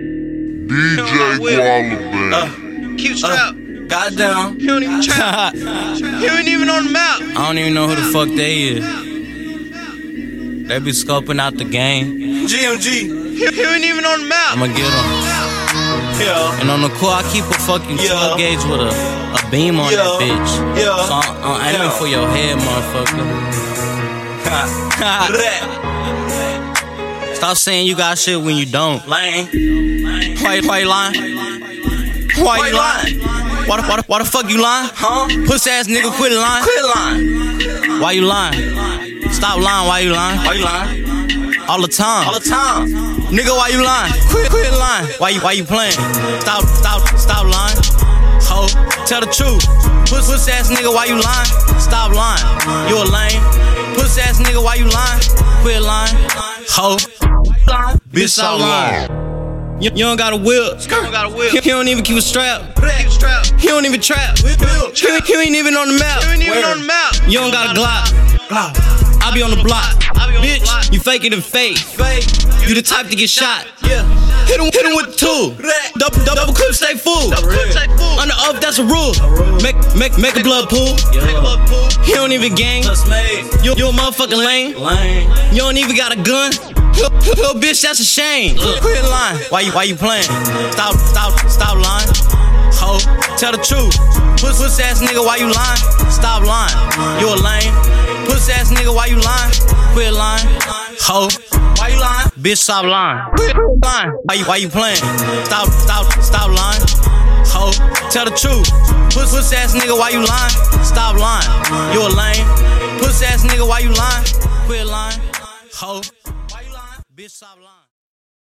DJ Gwalla Uh, cute strap. Goddamn. he don't even trap. he ain't even on the map. I don't even know who the fuck they is. They be scoping out the game. GMG. He, he ain't even on the map. I'ma get him. Yeah. And on the court, I keep a fucking 12 Yeah. gauge with a, a beam on Yeah. that bitch. Yeah. So I'm, I'm aiming Yeah. for your head, motherfucker. Stop saying you got shit when you don't. Lane. Why, why you lying? Why, you you lying? Why the, why, the, why the fuck you lying? Huh? Puss ass nigga, quit lying. Quit lying. Why you lying? Stop lying. Why you lying? Why you lying? All the time. All the time. Nigga, why you lying? Quit, quit lying. Why you, why you playing? Stop, stop, stop lying. Ho, tell the truth. Puss, puss ass nigga, why you lying? Stop lying. You a lame. Puss ass nigga, why you lying? Quit lying. Ho, bitch, stop lying. You, you don't got a whip. You don't got a whip. He, he don't even keep a strap. Keep strap. He don't even trap. He, he ain't even on the map. He ain't even on the map. You don't got a Glock. I be on the block. I be on the Bitch, block. you faking the fake. Fake. You the type to get shot. Yeah. Hit him, hit him with the two. Double, double, double clip, stay full. On the. Up, that's a rule. Make, make, make a blood pool. He don't even gang. You, you a motherfucking lame. You don't even got a gun. Little, bitch, that's a shame. Quit lying. Why you, why you playing? Stop, stop, stop lying. Ho, tell the truth. Puss, puss ass nigga, why you lying? Stop lying. You a lame. Puss ass nigga, why you lying? Quit lying. Ho, why you lying? Bitch, stop lying. Quit lying. Why you, why you playing? Stop, stop, stop lying. Ho, tell the truth. Puss, puss ass nigga, why you lying? Stop lying. You a lame. Puss ass nigga, why you lying? Quit lying. Ho, Bissablã.